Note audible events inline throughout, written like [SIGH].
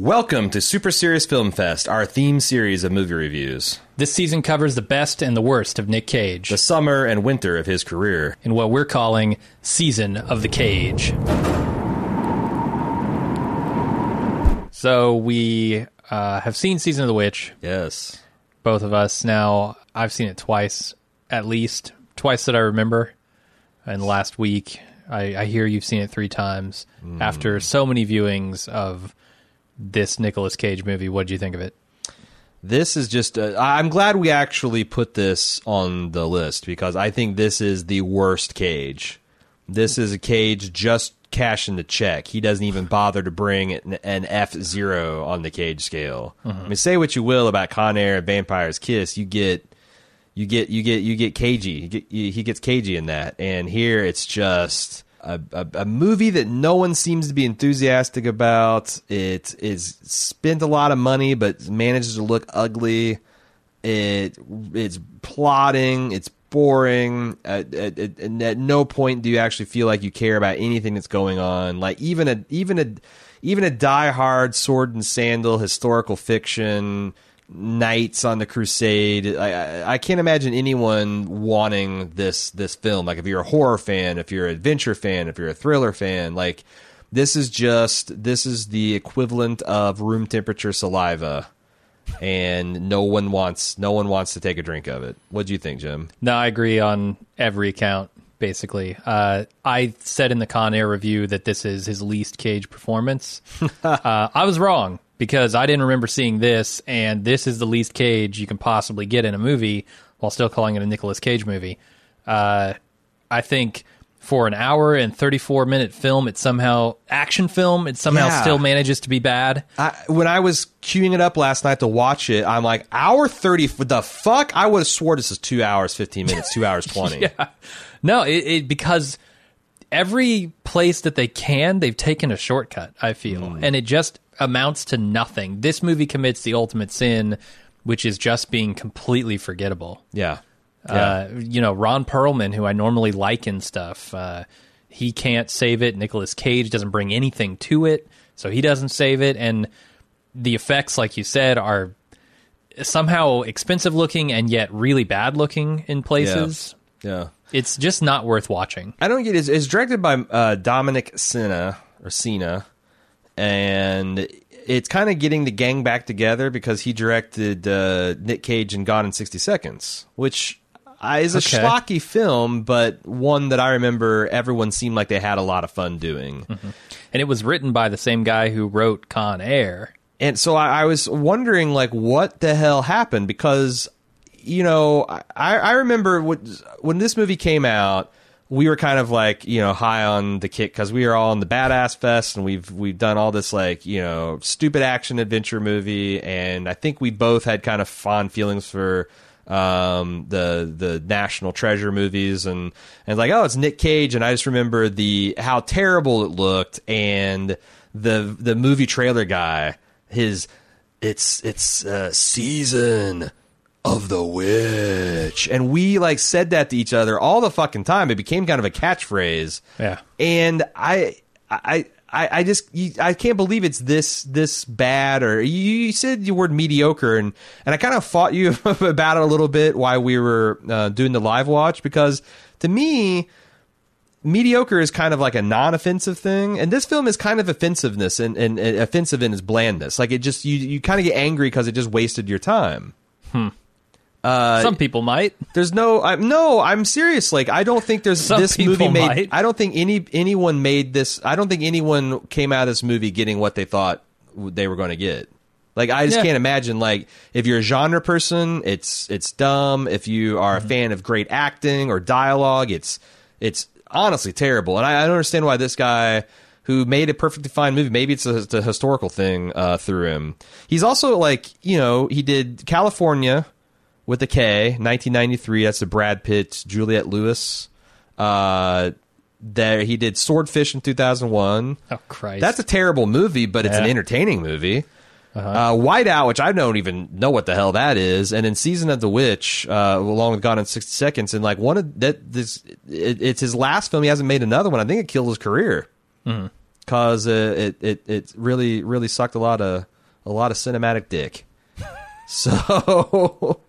Welcome to Super Serious Film Fest, our theme series of movie reviews. This season covers the best and the worst of Nick Cage The summer and winter of his career. in what we're calling Season of the Cage. So we uh, have seen Season of the Witch, Yes. both of us. Now, I've seen it twice, at least. Twice that I remember. And last week, I, I hear you've seen it three times. After so many viewings of this Nicolas Cage movie, what do you think of it? This is just, uh, I'm glad we actually put this on the list because I think this is the worst Cage. This is a Cage just cashing the check. He doesn't even bother to bring an, an F zero on the Cage scale. I mean, say what you will about Con Air and Vampire's Kiss, you get. You get you get you get cagey. You get, you, he gets cagey in that, and here it's just a, a, a movie that no one seems to be enthusiastic about. It is spent a lot of money, but manages to look ugly. It it's plotting. It's boring. At, at, at, at no point do you actually feel like you care about anything that's going on. Like even a even a even a diehard sword and sandal historical fiction knights on the crusade. I, I, I can't imagine anyone wanting this this film. Like if you're a horror fan if you're an adventure fan if you're a thriller fan like this is just this is the equivalent of room temperature saliva. And no one wants no one wants to take a drink of it. What do you think jim? No, I agree on every account. Basically, uh, I said in the Con Air review that this is his least Cage performance. [LAUGHS] uh, I was wrong because I didn't remember seeing this, and this is the least Cage you can possibly get in a movie while still calling it a Nicolas Cage movie. Uh, I think for an hour and thirty four minute film, it somehow action film. It somehow Yeah. still manages to be bad. I, when I was queuing it up last night to watch it, I'm like, hour 30, what the fuck? I would have swore this is two hours, 15 minutes, two hours, 20. [LAUGHS] yeah. No, it, it because every place that they can, they've taken a shortcut. I feel, and it just amounts to nothing. This movie commits the ultimate sin, which is just being completely forgettable. Yeah. Uh, you know, Ron Perlman, who I normally like in stuff, uh, he can't save it. Nicolas Cage doesn't bring anything to it, so he doesn't save it. And the effects, like you said, are somehow expensive looking and yet really bad looking in places. yeah. It's just not worth watching. I don't get it. It's, it's directed by uh, Dominic Sena or Cena, and it's kind of getting the gang back together because he directed uh, Nick Cage and Gone in 60 Seconds, which uh, is a Okay. schlocky film, but one that I remember everyone seemed like they had a lot of fun doing. And it was written by the same guy who wrote Con Air. and so I, I was wondering like what the hell happened because you know I, I remember when this movie came out we were kind of like you know high on the kick because we were all in the badass fest and we've we've done all this like you know stupid action adventure movie. And I think we both had kind of fond feelings for um the the national treasure movies. And and like oh it's Nick Cage. And I just remember the how terrible it looked and the the movie trailer guy his it's it's uh, season of the witch. And we like said that to each other all the fucking time. It became kind of a catchphrase. Yeah. and i i I, I just you, I can't believe it's this this bad or you, you said the word mediocre and and I kind of fought you [LAUGHS] about it a little bit while we were uh, doing the live watch because to me mediocre is kind of like a non-offensive thing. And this film is kind of offensiveness and, and, and offensive in its blandness. Like it just you you kind of get angry because it just wasted your time Some people might. there's no I'm no i'm serious like i don't think there's Some this movie made might. i don't think any anyone made this i don't think anyone came out of this movie getting what they thought they were going to get like i just Yeah. can't imagine like if you're a genre person it's it's dumb if you are Mm-hmm. a fan of great acting or dialogue it's it's honestly terrible and i, I don't understand why this guy who made a perfectly fine movie. Maybe it's a, it's a historical thing uh, through him. He's also like, you know, he did Kalifornia, with a K, 1993. That's the Brad Pitt, Juliette Lewis. Uh, there he did Swordfish in 2001. Oh Christ! That's a terrible movie, but it's an entertaining movie. uh Whiteout, which I don't even know what the hell that is, and in Season of the Witch, uh, along with Gone in 60 Seconds, and like one of that, this, it, it's his last film. He hasn't made another one. I think it killed his career. because uh, it it it really really sucked a lot of a lot of cinematic dick. [LAUGHS] so.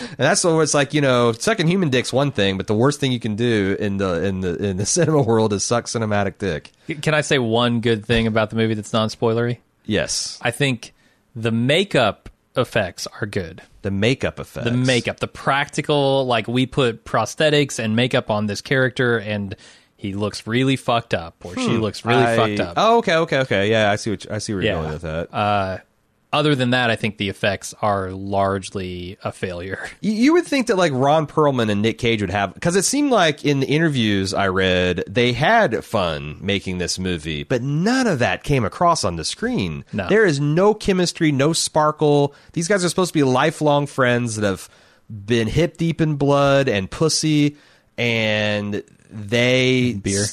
And that's where it's like you know, sucking human dick's one thing, but the worst thing you can do in the in the in the [LAUGHS] cinema world is suck cinematic dick. Can I say one good thing about the movie that's non spoilery? Yes, I think the makeup effects are good. the makeup effects. The makeup, the practical, like we put prosthetics and makeup on this character, and he looks really fucked up, or she looks really I- fucked up. Oh, okay, okay, okay. Yeah, I see what you- I see where you're going with that. Uh, other than that, I think the effects are largely a failure. [LAUGHS] You- would think that like Ron Perlman and Nick Cage would have because it seemed like in the interviews I read they had fun making this movie, but none of that came across on the screen. No. There is no chemistry, no sparkle. These guys are supposed to be lifelong friends that have been hip deep in blood and pussy, and they Beer.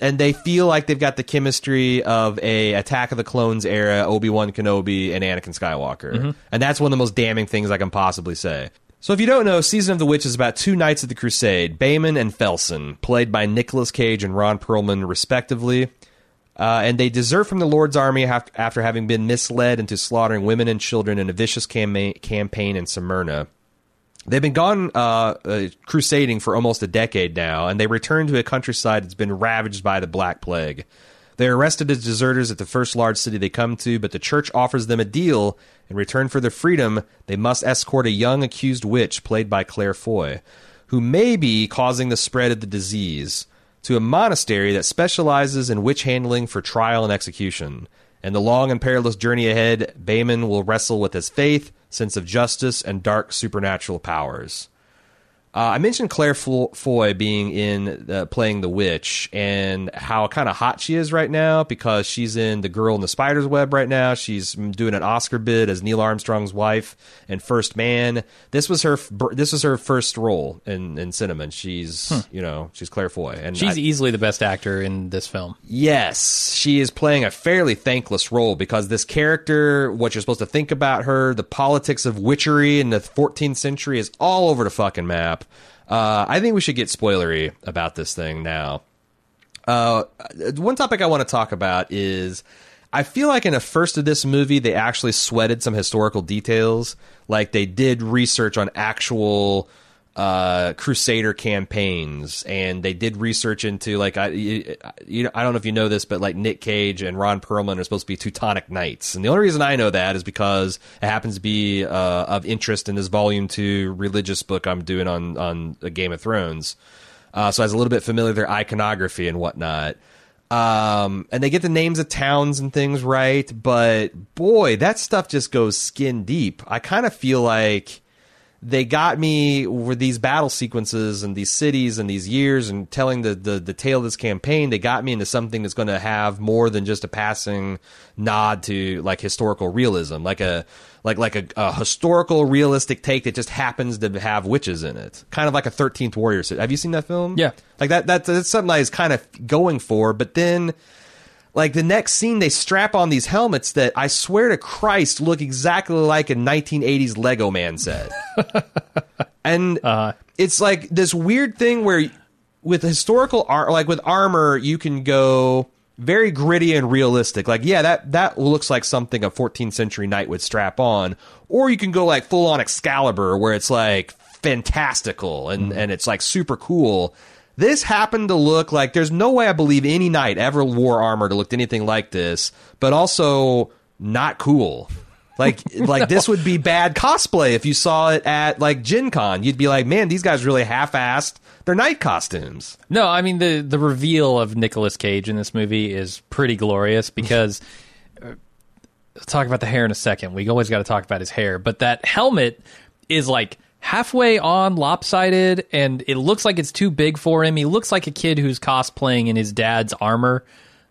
And they feel like they've got the chemistry of a Attack of the Clones era Obi Wan Kenobi and Anakin Skywalker, and that's one of the most damning things I can possibly say. So, if you don't know, Season of the Witch is about two knights of the Crusade, Behmen and Felson, played by Nicolas Cage and Ron Perlman, respectively. Uh, and they desert from the Lord's army after having been misled into slaughtering women and children in a vicious cam- campaign in Smyrna. They've been gone uh, uh, crusading for almost a decade now, and they return to a countryside that's been ravaged by the Black Plague. They're arrested as deserters at the first large city they come to, but the church offers them a deal. In return for their freedom, they must escort a young accused witch, played by Claire Foy, who may be causing the spread of the disease, to a monastery that specializes in witch handling for trial and execution. In the long and perilous journey ahead, Behmen will wrestle with his faith, sense of justice, and dark supernatural powers. Uh, I mentioned Claire Fo- Foy being in uh, playing the witch and how kind of hot she is right now because she's in The Girl in the Spider's Web right now. She's doing an Oscar bid as Neil Armstrong's wife and First Man. This was her f- this was her first role in in cinema. And she's you know she's Claire Foy and She's I- easily the best actor in this film. Yes, she is playing a fairly thankless role because this character, what you're supposed to think about her, the politics of witchery in the 14th century is all over the fucking map. Uh, I think we should get spoilery about this thing now. Uh, one topic I want to talk about is I feel like in the first of this movie, they actually sweated some historical details. Like they did research on actual uh, Crusader campaigns, and they did research into like I, you, you I don't know if you know this, but like Nick Cage and Ron Perlman are supposed to be Teutonic Knights, and the only reason I know that is because it happens to be uh, of interest in this Volume Two religious book I'm doing on on uh, Game of Thrones. Uh, so I was a little bit familiar with their iconography and whatnot. Um, and they get the names of towns and things right, but boy, that stuff just goes skin deep. I kind of feel like they got me with these battle sequences and these cities and these years and telling the, the, the tale of this campaign. They got me into something that's going to have more than just a passing nod to like historical realism, like a like like a, a historical realistic take that just happens to have witches in it, kind of like a Thirteenth Warrior. Have you seen that film? Yeah. like that. That's, that's something I was kind of going for, but then like the next scene they strap on these helmets that I swear to Christ look exactly like a 1980s Lego man set. [LAUGHS] and uh. it's like this weird thing where with historical art like with armor you can go very gritty and realistic. Like yeah, that that looks like something a 14th century knight would strap on or you can go like full on Excalibur where it's like fantastical and mm-hmm. and it's like super cool. This happened to look like there's no way I believe any knight ever wore armor to look anything like this, but also not cool. Like [LAUGHS] like this would be bad cosplay if you saw it at like Gen Con. You'd be like, man, these guys really half-assed their knight costumes. No, I mean the the reveal of Nicolas Cage in this movie is pretty glorious because [LAUGHS] uh, talk about the hair in a second. We always got to talk about his hair, but that helmet is like halfway on lopsided and it looks like it's too big for him. He looks like a kid who's cosplaying in his dad's armor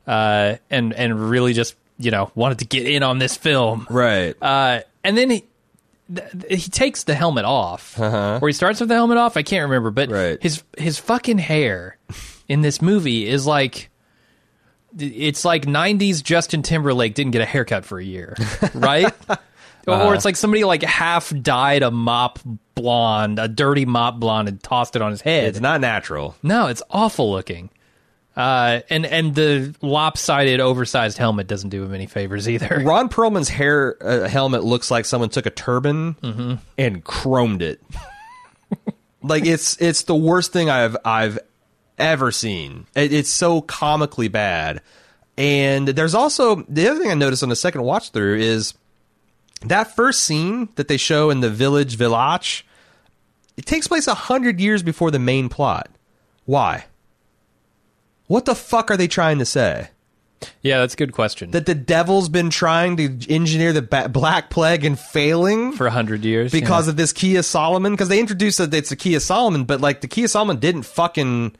uh and and really just, you know, wanted to get in on this film. Right. Uh, and then he he takes the helmet off, or he starts with the helmet off. I can't remember, but Right. his his fucking hair in this movie is like it's like '90s Justin Timberlake didn't get a haircut for a year, [LAUGHS] right? Or it's like somebody like half dyed a mop blonde, a dirty mop blonde, and tossed it on his head. it's not natural. no, it's awful looking. Uh, and and the lopsided, oversized helmet doesn't do him any favors either. [LAUGHS] Ron Perlman's hair uh, helmet looks like someone took a turban Mm-hmm. and chromed it. like it's it's the worst thing I've I've ever seen. It, it's so comically bad. And there's also the other thing I noticed on the second watch through is that first scene that they show in the village village. It takes place a hundred years before the main plot. Why? What the fuck are they trying to say? Yeah, that's a good question. that the devil's been trying to engineer the ba- black plague and failing For a hundred years, because yeah. of this Key of Solomon because they introduced that it's a Key of Solomon but like the Key of Solomon didn't fucking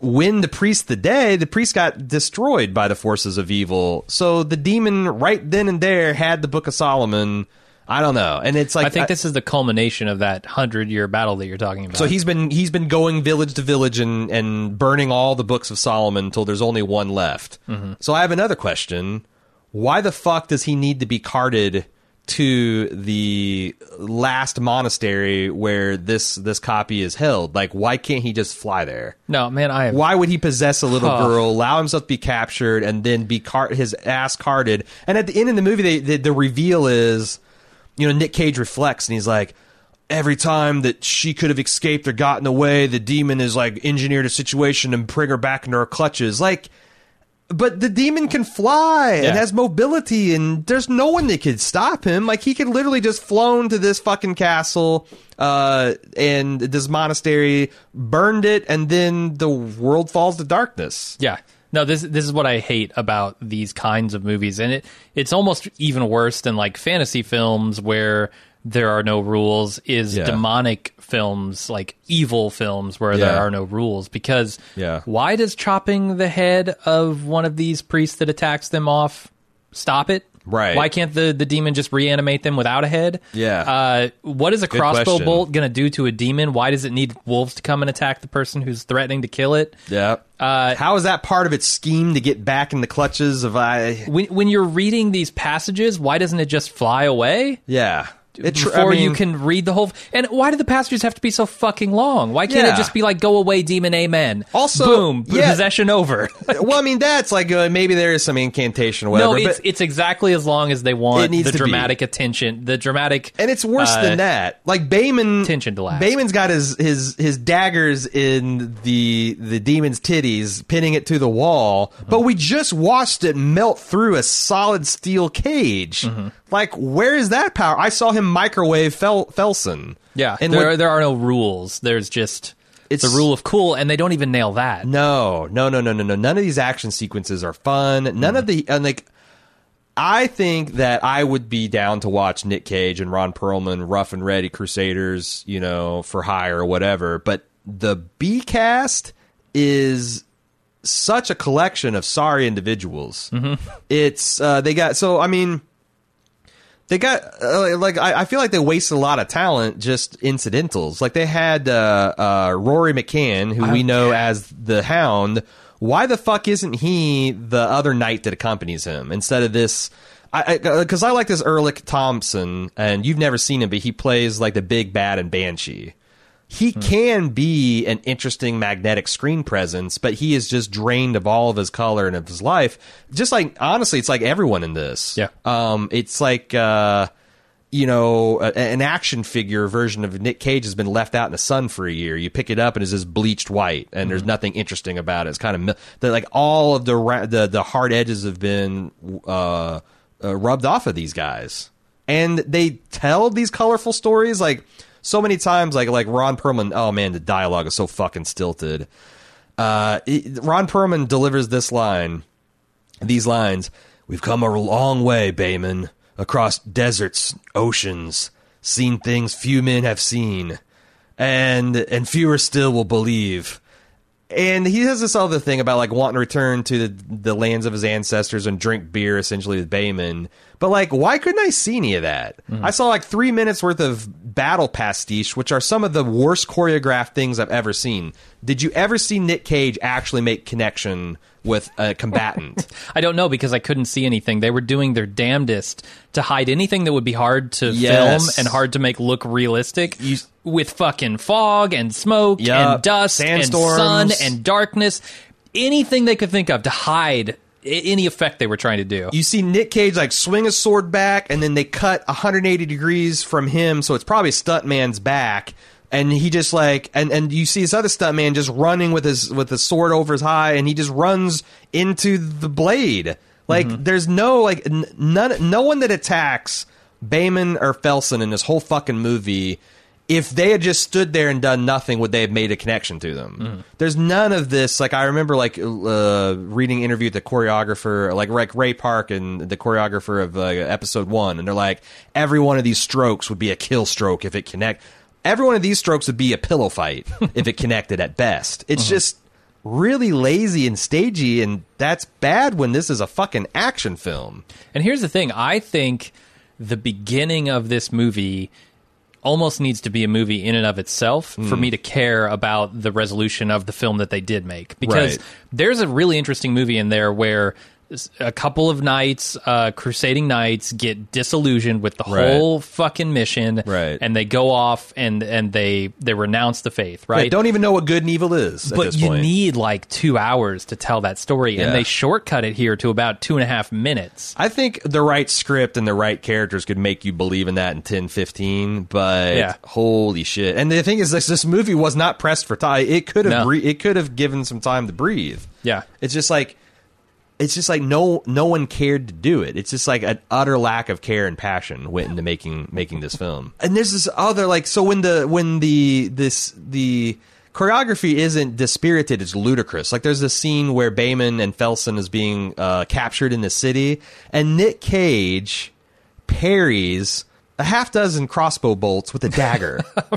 win the priest the day the priest got destroyed by the forces of evil. So the demon right then and there had the book of Solomon. I don't know. And it's like I think this is the culmination of that hundred year battle that you're talking about. so he's been he's been going village to village and and burning all the books of Solomon until there's only one left. Mm-hmm. So I have another question: Why the fuck does he need to be carted to the last monastery where this this copy is held? Like, why can't he just fly there? no man, I Why would he possess a little Huh. girl, allow himself to be captured, and then be cart his ass carted? And at the end of the movie, they, the, the reveal is, you know, Nick Cage reflects and he's like, every time that she could have escaped or gotten away, the demon is like engineered a situation and bring her back into her clutches. Like, but the demon can fly and has mobility, and there's no one that could stop him. Like he could literally just flown to this fucking castle, uh, and this monastery, burned it, and then the world falls to darkness. Yeah. No, this this is what I hate about these kinds of movies, and it it's almost even worse than like fantasy films where there are no rules. Is Yeah. demonic films like evil films where there are no rules? Because Yeah. why does chopping the head of one of these priests that attacks them off stop it? Right. Why can't the, the demon just reanimate them without a head? Yeah. Uh, what is a crossbow question. bolt going to do to a demon? Why does it need wolves to come and attack the person who's threatening to kill it? Yeah. Uh, How is that part of its scheme to get back in the clutches of I? when when you're reading these passages, why doesn't it just fly away Yeah. It tr- I before you can read the whole? And why do the passages have to be so fucking long? Why can't Yeah. it just be like "Go away, demon, amen"? Also- boom, yeah. possession over. [LAUGHS] well, I mean, that's like uh, maybe there is some incantation or whatever. no, it's but, it's exactly as long as they want It needs the to be. dramatic attention, the dramatic. and it's worse uh, than that. Like Behmen, attention to last. Behmen's got his his his daggers in the the demon's titties, pinning it to the wall. Mm-hmm. But we just watched it melt through a solid steel cage. Mm-hmm. Like, where is that power? I saw him microwave Fel- Felson. Yeah, and there what- there are no rules. There's just it's the rule of cool, and they don't even nail that. No, no, no, no, no, no. None of these action sequences are fun. None of the and like. I think that I would be down to watch Nick Cage and Ron Perlman, Rough and Ready Crusaders, you know, for hire or whatever. But the B cast is such a collection of sorry individuals. It's uh, they got so I mean they got uh, like I, I feel like they wasted a lot of talent just incidentals. Like they had uh, uh, Rory McCann, who we know as the Hound. Why the fuck isn't he the other knight that accompanies him instead of this? I because I, like this Ulrich Thomsen, and you've never seen him, but he plays like the big bad in Banshee. He can be an interesting magnetic screen presence, but he is just drained of all of his color and of his life. Just like honestly, it's like everyone in this. Yeah. Um, it's like uh, you know, a, an action figure version of Nick Cage has been left out in the sun for a year. You pick it up and it's just bleached white, and there's nothing interesting about it. It's kind of like all of the ra- the the hard edges have been uh, uh, rubbed off of these guys, and they tell these colorful stories like so many times. Like like Ron Perlman. Oh man, the dialogue is so fucking stilted. Uh, Ron Perlman delivers this line these lines We've come a long way, Behmen, across deserts, oceans, seen things few men have seen, and and fewer still will believe. And he has this other thing about like wanting to return to the, the lands of his ancestors and drink beer essentially with Behmen. But like, why couldn't I see any of that? Mm-hmm. I saw like three minutes worth of battle pastiche, which are some of the worst choreographed things I've ever seen. Did you ever see Nick Cage actually make connection with a combatant? [LAUGHS] I don't know because I couldn't see anything. They were doing their damnedest to hide anything that would be hard to Yes. film and hard to make look realistic You- with fucking fog and smoke Yup. and dust Sandstorms. and sun and darkness. anything they could think of to hide any effect they were trying to do. you see Nick Cage like swing a sword back, and then they cut 180 degrees from him, so it's probably stuntman's back. And he just like, and and you see this other stuntman just running with his with his sword over his high, and he just runs into the blade. Like mm-hmm. there's no like n- none, no one that attacks Behmen or Felson in this whole fucking movie. If they had just stood there and done nothing, would they have made a connection to them? There's none of this. Like I remember, like uh, reading interview with the choreographer, like like Ray Park and the choreographer of uh, episode one, and they're like, every one of these strokes would be a kill stroke if it connect. Every one of these strokes would be a pillow fight [LAUGHS] if it connected at best. It's just really lazy and stagey, and that's bad when this is a fucking action film. And here's the thing I think the beginning of this movie almost needs to be a movie in and of itself for Hmm. me to care about the resolution of the film that they did make. Because Right. there's a really interesting movie in there where a couple of knights, uh, crusading knights, get disillusioned with the Right. whole fucking mission, Right. And they go off and and they they renounce the faith, right? Right? Don't even know what good and evil is. At but you point. need like two hours to tell that story, Yeah. and they shortcut it here to about two and a half minutes. I think the right script and the right characters could make you believe in that in 10, 15, but Yeah. holy shit. And the thing is this this movie was not pressed for time. It could have No. bre- it could have given some time to breathe. Yeah. It's just like it's just like no no one cared to do it. It's just like an utter lack of care and passion went into making making this film. And there's this other like so when the when the this the choreography isn't dispirited, it's ludicrous. Like there's this scene where Behmen and Felson is being uh, captured in the city, and Nick Cage parries a half dozen crossbow bolts with a dagger. [LAUGHS]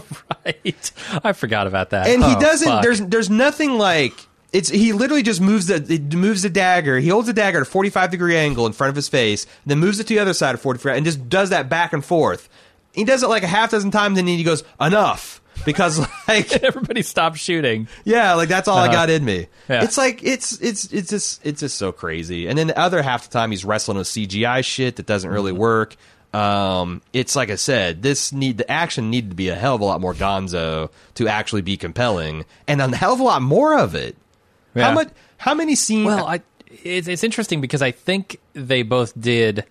Right. I forgot about that. and he Oh, doesn't. fuck. There's there's nothing like it's. He literally just moves the it moves the dagger. He holds the dagger at a 45 degree angle in front of his face, then moves it to the other side of 45, and just does that back and forth. He does it like a half dozen times, and then he goes enough because [LAUGHS] like [LAUGHS] everybody stopped shooting. yeah, like that's all I Uh-huh. got in me. Yeah. It's like it's it's it's just it's just so crazy. And then the other half the time he's wrestling with CGI shit that doesn't Mm-hmm. really work. Um, it's like I said, this need the action needed to be a hell of a lot more gonzo to actually be compelling, and a hell of a lot more of it. Yeah. How much? How many scenes? Well, I, it's, it's interesting because I think they both did.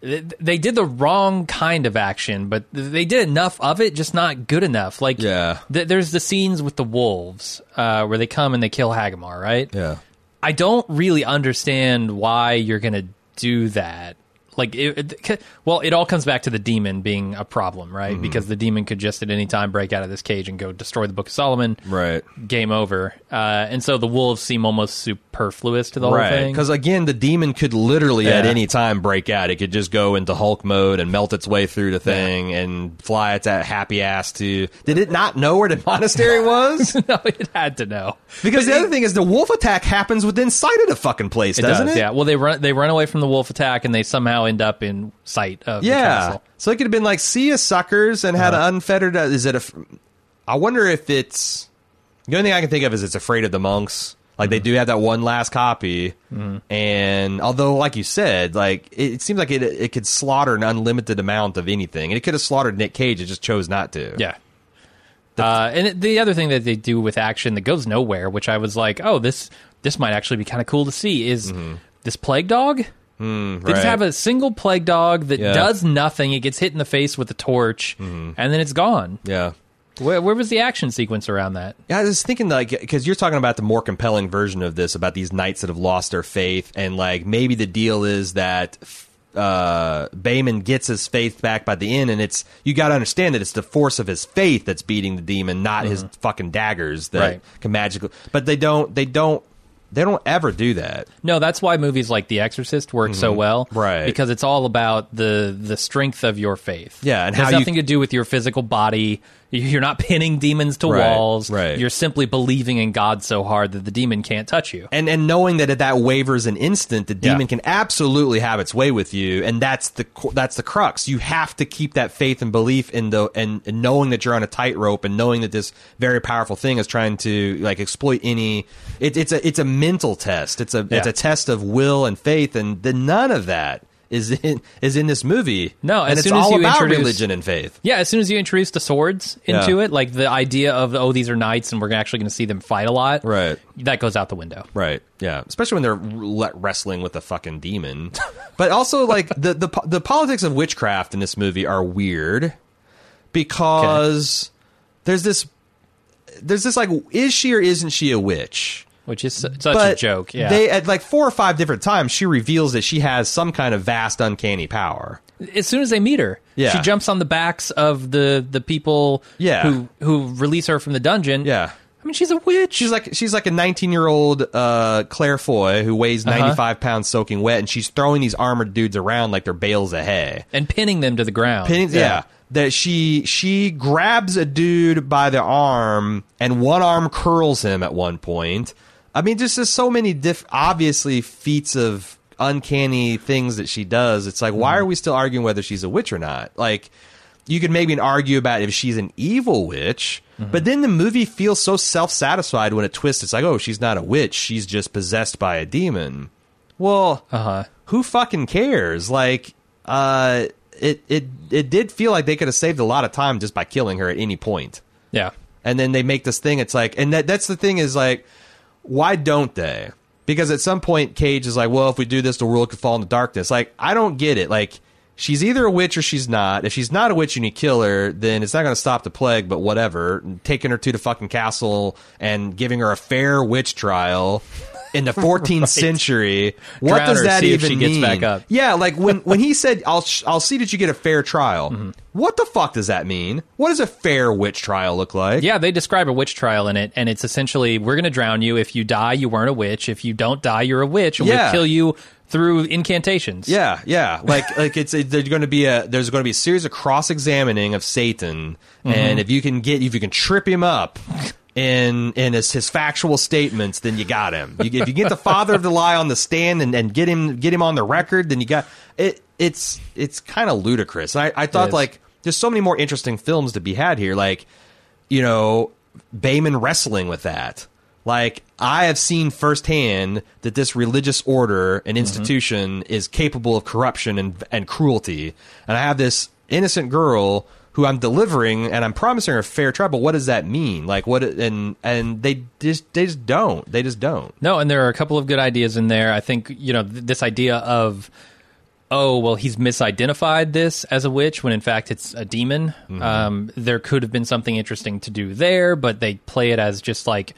They did the wrong kind of action, but they did enough of it, just not good enough. Like, Yeah. th- there's the scenes with the wolves uh, where they come and they kill Hagamar, right? yeah. I don't really understand why you're going to do that. Like, it, it, well, it all comes back to the demon being a problem, right? Mm-hmm. Because the demon could just at any time break out of this cage and go destroy the Book of Solomon. Right. Game over. Uh, and so the wolves seem almost superfluous to the whole thing. because again, the demon could literally at any time break out. It could just go into Hulk mode and melt its way through the thing and fly its happy ass to. Did it not know where the [LAUGHS] monastery was? [LAUGHS] no, it had to know. Because the other thing is, the wolf attack happens within sight of the fucking place, It doesn't does, it? yeah. Well, they run they run away from the wolf attack and they somehow end up in sight of the Yeah. So it could have been like, see ya, suckers, and had Uh-huh. an unfettered. Uh, is it a? I wonder if it's. The only thing I can think of is it's afraid of the monks. Like Mm-hmm. they do have that one last copy, and although, like you said, like it, it seems like it it could slaughter an unlimited amount of anything, and it could have slaughtered Nick Cage. It just chose not to. Yeah. Uh, and the other thing that they do with action that goes nowhere, which I was like, oh, this this might actually be kind of cool to see, is this plague dog. They just Mm-hmm. right. have a single plague dog that Yeah. Mm-hmm. does nothing. It gets hit in the face with a torch, and then it's gone. Yeah. Where, where was the action sequence around that? Yeah, I was thinking like because you're talking about the more compelling version of this about these knights that have lost their faith, and like maybe the deal is that uh, Behmen gets his faith back by the end, and it's you got to understand that it's the force of his faith that's beating the demon, not his fucking daggers that Right. can magically. But they don't, they don't, they don't ever do that. No, that's why movies like The Exorcist work so well, Mm-hmm. Right. Because it's all about the the strength of your faith. Yeah, and it has how you- nothing to do with your physical body. [LAUGHS] You're not pinning demons to Right, walls. right. You're simply believing in God so hard that the demon can't touch you. and and knowing that if that wavers an instant, the demon Yeah. can absolutely have its way with you, and that's the that's the crux. You have to keep that faith and belief in the and, and knowing that you're on a tightrope, and knowing that this very powerful thing is trying to like exploit any. It, it's a it's a mental test. It's a it's a test of will and faith, and the, none of that is in is in this movie. No, and as it's soon as all you about introduce- religion and faith. Yeah, as soon as you introduce the swords into Yeah. it, like the idea of oh these are knights and we're actually going to see them fight a lot, Right. That goes out the window. Right. Yeah. Especially when they're wrestling with a fucking demon. [LAUGHS] but also, like the the the politics of witchcraft in this movie are weird because there's this there's this like is she or isn't she a witch? Which is su- such but a joke. Yeah, They at like four or five different times she reveals that she has some kind of vast uncanny power. as soon as they meet her, Yeah. she jumps on the backs of the the people Yeah. who who release her from the dungeon. Yeah. I mean she's a witch. She's like she's like a 19 year old uh, Claire Foy who weighs Uh-huh. 95 pounds soaking wet, and she's throwing these armored dudes around like they're bales of hay. and pinning them to the ground. Pinning, yeah. That she she grabs a dude by the arm and one arm curls him at one point. I mean, just there's so many diff obviously feats of uncanny things that she does. It's like, why are we still arguing whether she's a witch or not? Like, you could maybe argue about if she's an evil witch, but then the movie feels so self satisfied when it twists. It's like, oh, she's not a witch; she's just possessed by a demon. Well, Uh-huh. who fucking cares? Like, uh, it it it did feel like they could have saved a lot of time just by killing her at any point. Yeah. And then they make this thing. It's like, and that that's the thing is like, why don't they? Because at some point, Cage is like, well, if we do this, the world could fall into darkness. Like, I don't get it. Like, she's either a witch or she's not. If she's not a witch and you kill her, then it's not going to stop the plague. But whatever, taking her to the fucking castle and giving her a fair witch trial. In the 14th [LAUGHS] century, what Drown does her, that see if even she gets mean? back up. Yeah, like when when he [LAUGHS] said, "I'll sh- I'll see that you get a fair trial." Mm-hmm. What the fuck does that mean? What does a fair witch trial look like? Yeah, they describe a witch trial in it, and it's essentially we're going to drown you. If you die, you weren't a witch. If you don't die, you're a witch, and Yeah. we'll kill you through incantations. Yeah, yeah. Like [LAUGHS] like it's there's going to be a there's going to be a series of cross examining of Satan, Mm-hmm. and if you can get if you can trip him up in in his, his factual statements, then you got him. You, if you get the father of the lie on the stand and, and get him get him on the record, then you got it. It's it's kind of ludicrous. I I thought like there's so many more interesting films to be had here. Like you know Behmen wrestling with that. Like I have seen firsthand that this religious order and mm-hmm. institution is capable of corruption and and cruelty, and I have this innocent girl who I'm delivering and I'm promising her a fair trial. But what does that mean? Like what? And and they just they just don't. They just don't. No, and there are a couple of good ideas in there. I think you know th- this idea of oh well he's misidentified this as a witch when in fact it's a demon. Um, there could have been something interesting to do there, but they play it as just like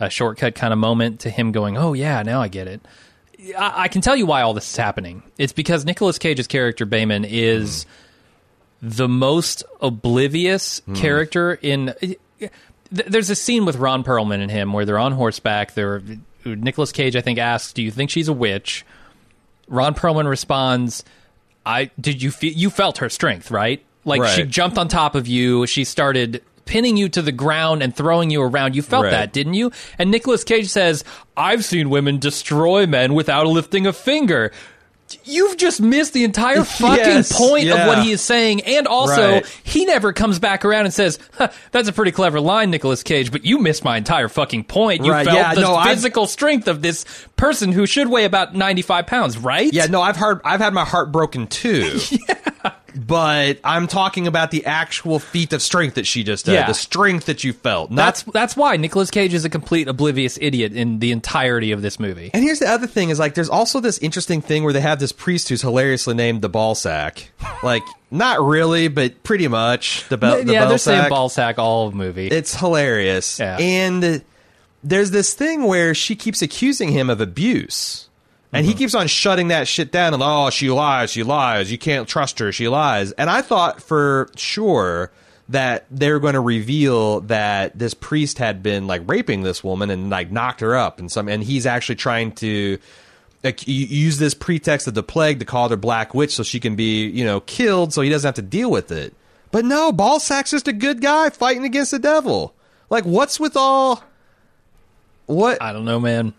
a shortcut kind of moment to him going oh yeah now I get it. I, I can tell you why all this is happening. It's because Nicolas Cage's character Behmen is the most oblivious hmm. character in. There's a scene with Ron Perlman and him where they're on horseback. They're Nicolas Cage, I think, asks, "Do you think she's a witch?" Ron Perlman responds, "I did you feel you felt her strength, right? Like she jumped on top of you. She started." Pinning you to the ground and throwing you around. You felt Right. that, didn't you? And Nicolas Cage says, I've seen women destroy men without lifting a finger. You've just missed the entire [LAUGHS] fucking Yes, point of what he is saying. And also, Right. he never comes back around and says, huh, "That's a pretty clever line, Nicolas Cage." But you missed my entire fucking point. You Right, felt yeah, the no, I've- physical strength of this person who should weigh about ninety-five pounds, right? Yeah, no, I've heard I've had my heart broken too. [LAUGHS] But I'm talking about the actual feat of strength that she just did. Yeah. The strength that you felt. That's that's why Nicolas Cage is a complete oblivious idiot in the entirety of this movie. And here's the other thing: is like there's also this interesting thing where they have this priest who's hilariously named the ball sack. [LAUGHS] Like, not really, but pretty much the, bell the yeah, they're sack. saying ball sack all movie. It's hilarious. Yeah. And there's this thing where she keeps accusing him of abuse. And Mm-hmm. he keeps on shutting that shit down and oh, she lies, she lies, you can't trust her, she lies. And I thought for sure that they're going to reveal that this priest had been like raping this woman and like knocked her up and some and he's actually trying to like, use this pretext of the plague to call her black witch so she can be, you know, killed so he doesn't have to deal with it. But no, Ballsack's just a good guy fighting against the devil. Like, what's with all? What I don't know, man.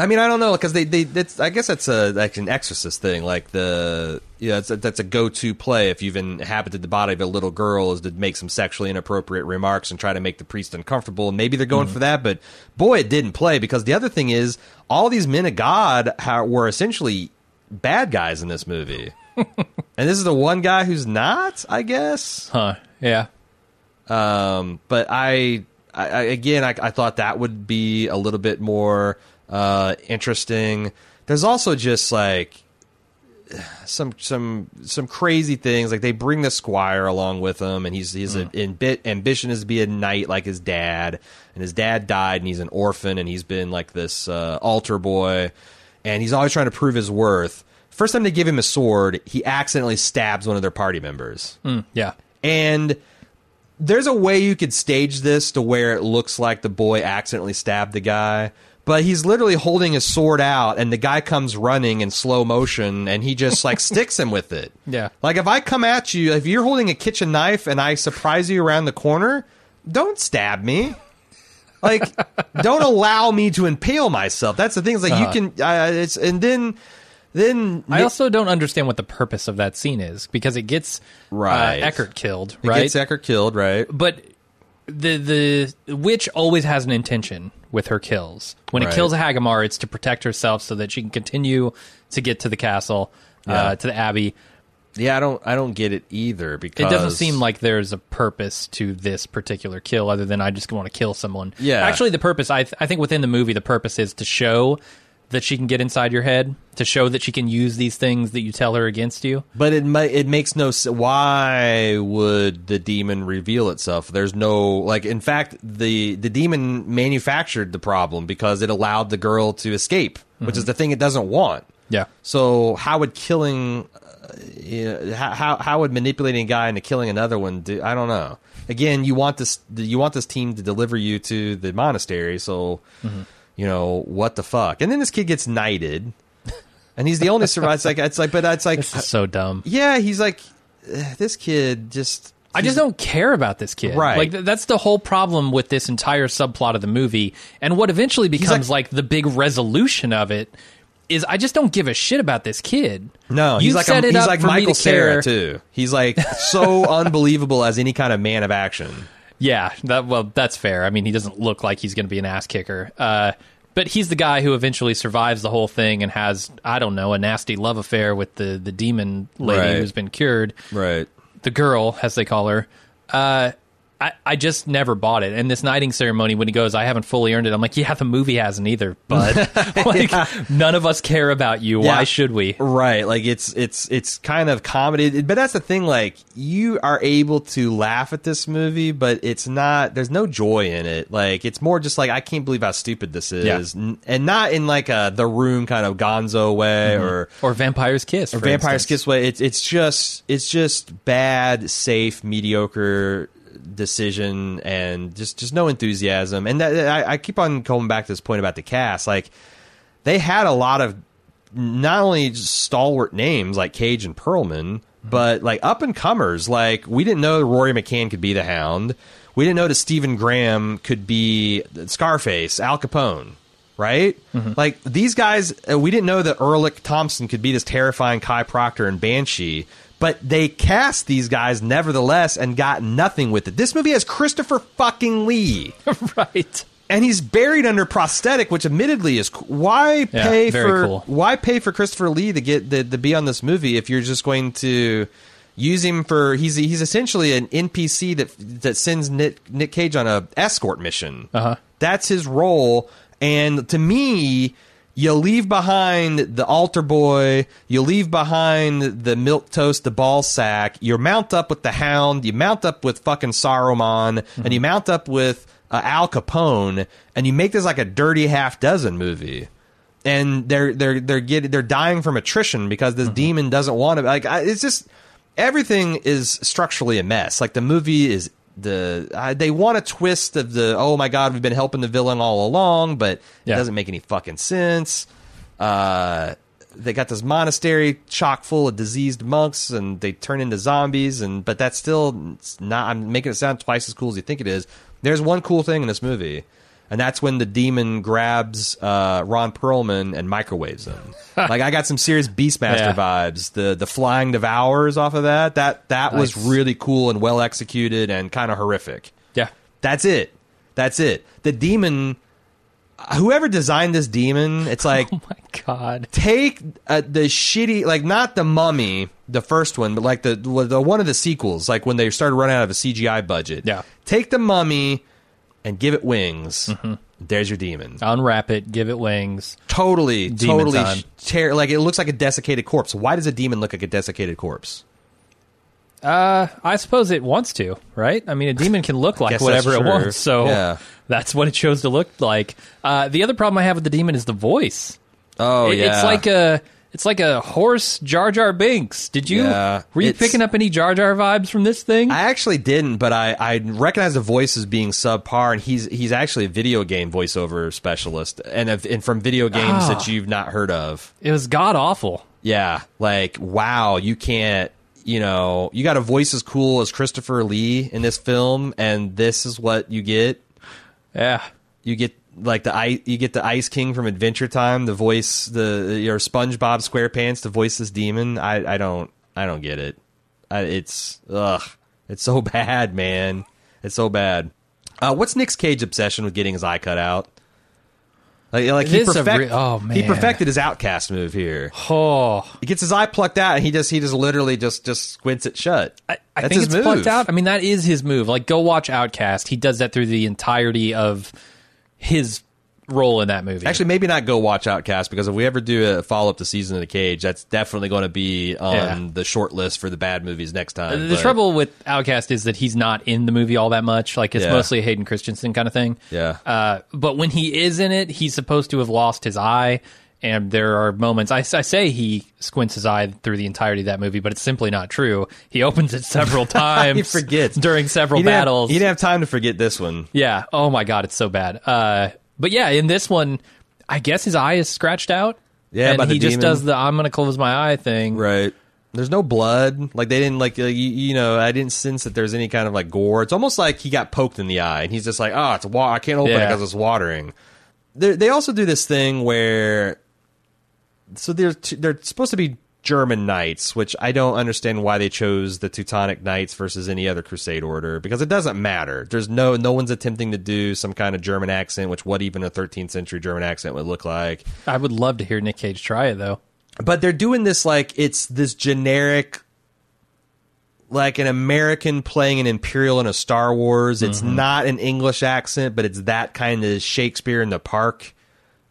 I mean, I don't know because they they that's I guess that's a like an exorcist thing. Like the yeah, it's a, that's a go to play if you've inhabited the body of a little girl is to make some sexually inappropriate remarks and try to make the priest uncomfortable. And maybe they're going for that, but boy, it didn't play because the other thing is all these men of God ha- were essentially bad guys in this movie. [LAUGHS] and this is the one guy who's not, I guess. Huh. Yeah. Um, but I, I, I again, I, I thought that would be a little bit more uh, interesting. There's also just like some some some crazy things. Like they bring the squire along with him, and he's he's in bit ambition is to be a knight like his dad, and his dad died, and he's an orphan, and he's been like this uh, altar boy, and he's always trying to prove his worth. First time they give him a sword, he accidentally stabs one of their party members. Mm, yeah. And there's a way you could stage this to where it looks like the boy accidentally stabbed the guy, but he's literally holding his sword out and the guy comes running in slow motion and he just like [LAUGHS] sticks him with it. Yeah. Like if I come at you, if you're holding a kitchen knife and I surprise you around the corner, don't stab me. Like [LAUGHS] don't allow me to impale myself. That's the thing. It's like Uh-huh. you can uh, it's and then then I also don't understand what the purpose of that scene is because it gets Right. uh, Eckhart killed, it right? gets Eckhart killed, right? but the the witch always has an intention with her kills. When Right. it kills a Hagamar, it's to protect herself so that she can continue to get to the castle, Yeah. uh, to the abbey. Yeah, I don't I don't get it either because It doesn't seem like there's a purpose to this particular kill other than I just want to kill someone. Yeah. Actually, the purpose, I, th- I think within the movie, the purpose is to show that she can get inside your head, to show that she can use these things that you tell her against you. But it ma- it makes no sense. Why would the demon reveal itself? There's no like. In fact, the the demon manufactured the problem because it allowed the girl to escape, which is the thing it doesn't want. Yeah. So how would killing, uh, you know, how how how would manipulating a guy into killing another one do? I don't know. Again, you want this you want this team to deliver you to the monastery, so you know what the fuck. And then this kid gets knighted, and he's the only [LAUGHS] survivor. It's like it's like, but that's like This is so dumb. yeah, he's like "Eh, this kid just. I just don't care about this kid. Right. Like th- that's the whole problem with this entire subplot of the movie, and what eventually becomes like, the big resolution of it is I just don't give a shit about this kid. No, you he's like set a, it he's up like for me Michael to care. Cera too. He's like [LAUGHS] so unbelievable as any kind of man of action. Yeah, that well, that's fair. I mean, he doesn't look like he's going to be an ass kicker. Uh, but he's the guy who eventually survives the whole thing and has I don't know a nasty love affair with the the demon lady Right. who's been cured. Right. the girl, as they call her, uh, I, I just never bought it. And this knighting ceremony, when he goes, I haven't fully earned it. I'm like, yeah, the movie hasn't either, bud. [LAUGHS] [LAUGHS] like, none of us care about you. Yeah. Why should we? Right. Like it's it's it's kind of comedy, but that's the thing. Like you are able to laugh at this movie, but it's not. There's no joy in it. Like it's more just like I can't believe how stupid this is, Yeah. And not in like a the room kind of Gonzo way mm-hmm. or Or Vampire's Kiss. or Vampire's instance. Kiss way. It's it's just it's just bad, safe, mediocre decision, and just just no enthusiasm. And that, I, I keep on going back to this point about the cast. Like they had a lot of not only stalwart names like Cage and Perlman, but like up and comers. Like we didn't know Rory McCann could be the Hound. We didn't know that Stephen Graham could be Scarface, Al Capone. Right, like these guys, uh, we didn't know that Ulrich Thomsen could be this terrifying Kai Proctor and Banshee, but they cast these guys nevertheless and got nothing with it. This movie has Christopher fucking Lee [LAUGHS] right. and he's buried under prosthetic, which admittedly is why pay very for cool. why pay for Christopher Lee to get the, to be on this movie if you're just going to use him for he's he's essentially an NPC that that sends Nick Nick Cage on a escort mission. Uh-huh. That's his role, and to me. You leave behind the altar boy. You leave behind the milk toast, the ball sack. You mount up with the hound. You mount up with fucking Saruman, and you mount up with uh, Al Capone, and you make this like a dirty half dozen movie. And they're they're they're getting they're dying from attrition because this demon doesn't want to. Like I, it's just everything is structurally a mess. Like the movie is the uh, they want a twist of the oh my god we've been helping the villain all along, but Yeah. it doesn't make any fucking sense. Uh, they got this monastery chock full of diseased monks, and they turn into zombies. And but that's still not. I'm making it sound twice as cool as you think it is. There's one cool thing in this movie, and that's when the demon grabs uh, Ron Perlman and microwaves him. [LAUGHS] like I got some serious Beastmaster Yeah. vibes. The the flying devours off of that. That that was really cool and well executed and kind of horrific. Yeah. That's it. That's it. The demon. Whoever designed this demon, it's [LAUGHS] like Oh my god. take uh, the shitty, like not the mummy, the first one, but like the, the one of the sequels, like when they started running out of a CGI budget. Yeah. take the mummy and give it wings. There's your demon. Unwrap it, give it wings. Totally, Demon totally time. tear. Like it looks like a desiccated corpse. Why does a demon look like a desiccated corpse? Uh, I suppose it wants to, right? I mean, a demon can look [LAUGHS] like whatever it wants, so Yeah. [LAUGHS] that's what it chose to look like. Uh, the other problem I have with the demon is the voice. Oh It- yeah, It's like a it's like a horse Jar Jar Binks. Did you Yeah, were you picking up any Jar Jar vibes from this thing? I actually didn't, but I, I recognize the voice as being subpar, and he's he's actually a video game voiceover specialist, and if, and from video games Ah. that you've not heard of. it was god awful. Yeah, like wow, you can't. You know, you got a voice as cool as Christopher Lee in this film, and this is what you get. Yeah. You get like the ice, you get the Ice King from Adventure Time, the voice, the your SpongeBob SquarePants to voice this demon. I, I don't, I don't get it. I, it's ugh, it's so [LAUGHS] bad, man. It's so bad. Uh, what's Nick's Cage obsession with getting his eye cut out? Like, like he, perfect, re- oh, he perfected his outcast move here. Oh, He gets his eye plucked out, and he just he just literally just just squints it shut. I, I That's think his it's move. plucked out. I mean, that is his move. Like, go watch Outcast. He does that through the entirety of his role in that movie. Actually, maybe not go watch Outcast because if we ever do a follow up to Season of the Cage, that's definitely going to be on Yeah. the short list for the bad movies next time. the But- trouble with Outcast is that he's not in the movie all that much. Like, it's Yeah. mostly a Hayden Christensen kind of thing. Yeah. Uh, but when he is in it, he's supposed to have lost his eye. And there are moments, I, I say he squints his eye through the entirety of that movie, but it's simply not true. He opens it several [LAUGHS] [LAUGHS] times. he forgets during several He didn't have- battles. he didn't have time to forget this one. Yeah. Oh my god, it's so bad. Uh, but yeah, in this one, I guess his eye is scratched out. Yeah, and he just demon. does the "I'm gonna close my eye" thing. Right. There's no blood. Like they didn't like uh, you, you know. I didn't sense that there's any kind of like gore. It's almost like he got poked in the eye, and he's just like, oh, it's wa- I can't open it because it's watering. They they also do this thing where, so they're t- they're supposed to be German knights, which I don't understand why they chose the Teutonic Knights versus any other Crusade order because it doesn't matter. There's no no one's attempting to do some kind of German accent, which what even a 13th century German accent would look like I would love to hear Nick Cage try it though. but they're doing this like it's this generic like an american playing an imperial in a star wars it's mm-hmm. not an english accent but it's that kind of shakespeare in the park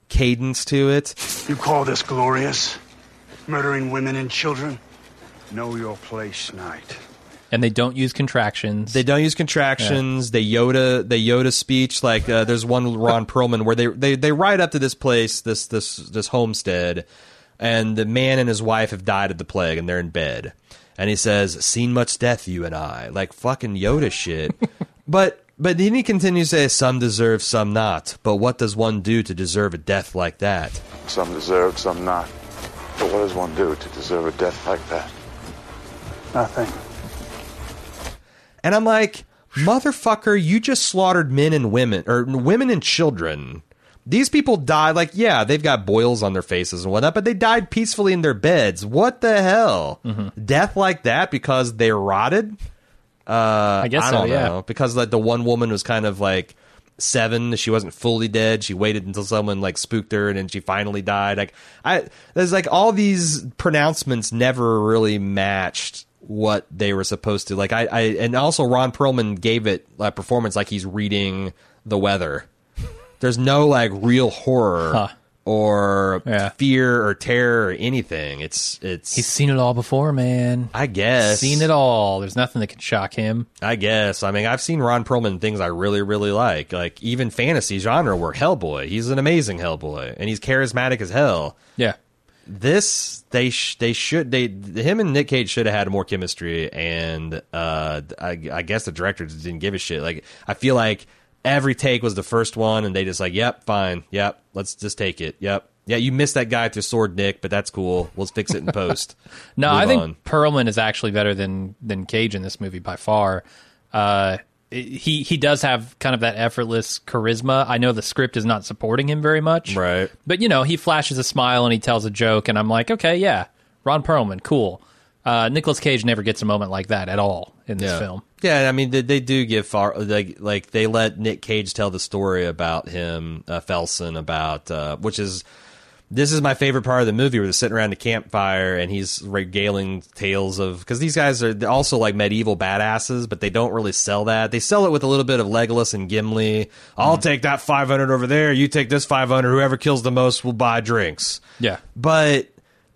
cadence to it You call this glorious? Murdering women and children? Know your place, knight. And they don't use contractions. they don't use contractions they yoda they yoda speech like uh, there's one ron [LAUGHS] perlman where they, they they ride up to this place this this this homestead and the man and his wife have died of the plague and they're in bed and he says seen much death you and i like fucking yoda shit [LAUGHS] but but then he continues to say some deserve some not but what does one do to deserve a death like that Some deserve, some not. But what does one do to deserve a death like that? Nothing. And I'm like, motherfucker, you just slaughtered men and women, or women and children. These people died, like, yeah, they've got boils on their faces and whatnot, but they died peacefully in their beds. What the hell? Mm-hmm. Death like that because they rotted? Uh, I guess I so, don't yeah. know. Because like the one woman was kind of like seven, she wasn't fully dead. She waited until someone like spooked her, and then she finally died. Like I, there's like all these pronouncements never really matched what they were supposed to. Like I, I and also Ron Perlman gave it a performance like he's reading the weather. There's no like real horror Huh. Or Yeah. fear or terror or anything. It's it's. He's seen it all before, man. I guess Seen it all. There's nothing that can shock him. I guess. I mean, I've seen Ron Perlman things I really, really like, like even fantasy genre work. Hellboy, he's an amazing Hellboy, and he's charismatic as hell. Yeah. This they sh- they should they him and Nick Cage should have had more chemistry, and uh, I, I guess the director didn't give a shit. Like I feel like every take was the first one, and they just like, yep, fine, yep, let's just take it, yep. Yeah, you missed that guy with your sword, Nick, but that's cool. We'll fix it in post. [LAUGHS] No, Move I think on. Perlman is actually better than than Cage in this movie by far. Uh, he he does have kind of that effortless charisma. I know the script is not supporting him very much, Right. But you know, he flashes a smile and he tells a joke, and I'm like, okay, yeah, Ron Perlman, cool. Uh, Nicolas Cage never gets a moment like that at all in this yeah. film. Yeah, I mean they, they do give far like like they let Nick Cage tell the story about him, uh, Felson, about uh, which is this is my favorite part of the movie where they're sitting around the campfire and he's regaling tales of because these guys are also like medieval badasses, but they don't really sell that. They sell it with a little bit of Legolas and Gimli. I'll take that five hundred over there. You take this five hundred. Whoever kills the most will buy drinks. Yeah. But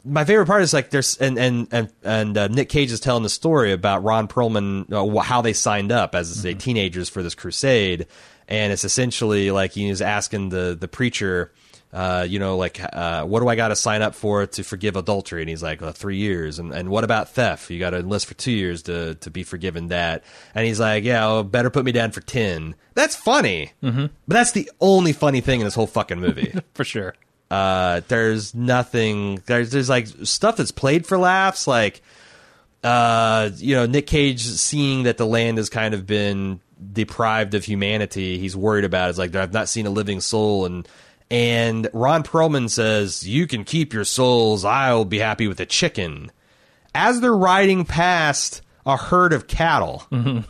my favorite part is like there's and and and and uh, Nick Cage is telling the story about Ron Perlman uh, how they signed up as say teenagers for this crusade, and it's essentially like he's asking the the preacher. Uh, you know, like, uh, what do I got to sign up for to forgive adultery? And he's like, uh, three years. And, and what about theft? You got to enlist for two years to, to be forgiven that. And he's like, yeah, well, better put me down for 10. That's funny. Mm-hmm. But that's the only funny thing in this whole fucking movie. [LAUGHS] For sure. Uh, there's nothing. There's there's like stuff that's played for laughs, like uh, you know Nick Cage seeing that the land has kind of been deprived of humanity. He's worried about. It. It's like I've not seen a living soul, and and Ron Perlman says you can keep your souls. I'll be happy with a chicken. As they're riding past a herd of cattle. [LAUGHS]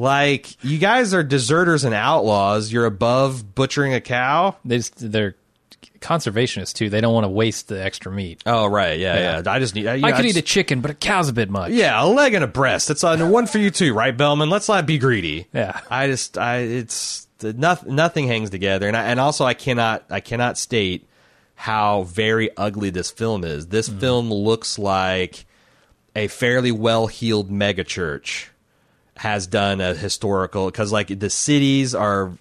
Like you guys are deserters and outlaws. You're above butchering a cow. They just, they're conservationists too. They don't want to waste the extra meat. Oh right, yeah, yeah. Yeah. I just need. I, I could eat a chicken, but a cow's a bit much. Yeah, a leg and a breast. That's uh, one for you too, right, Behmen? Let's not be greedy. Yeah. I just, I, it's nothing. Nothing hangs together, and I, and also I cannot, I cannot state how very ugly this film is. This film looks like a fairly well heeled megachurch has done a historical because like the cities are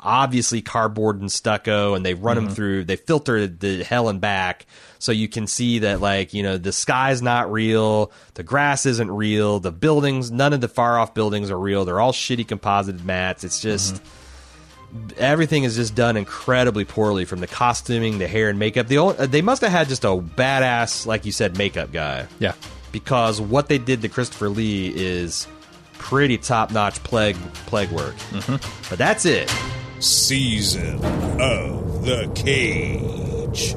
obviously cardboard and stucco and they run them mm-hmm. through they filter the hell and back so you can see that like you know the sky's not real the grass isn't real the buildings none of the far off buildings are real they're all shitty composited mats it's just mm-hmm. everything is just done incredibly poorly from the costuming the hair and makeup the only, uh, they must have had just a badass like you said makeup guy. Yeah. because what they did to Christopher Lee is pretty top notch plague plague work. Mm-hmm. But that's it. Season of the Cage.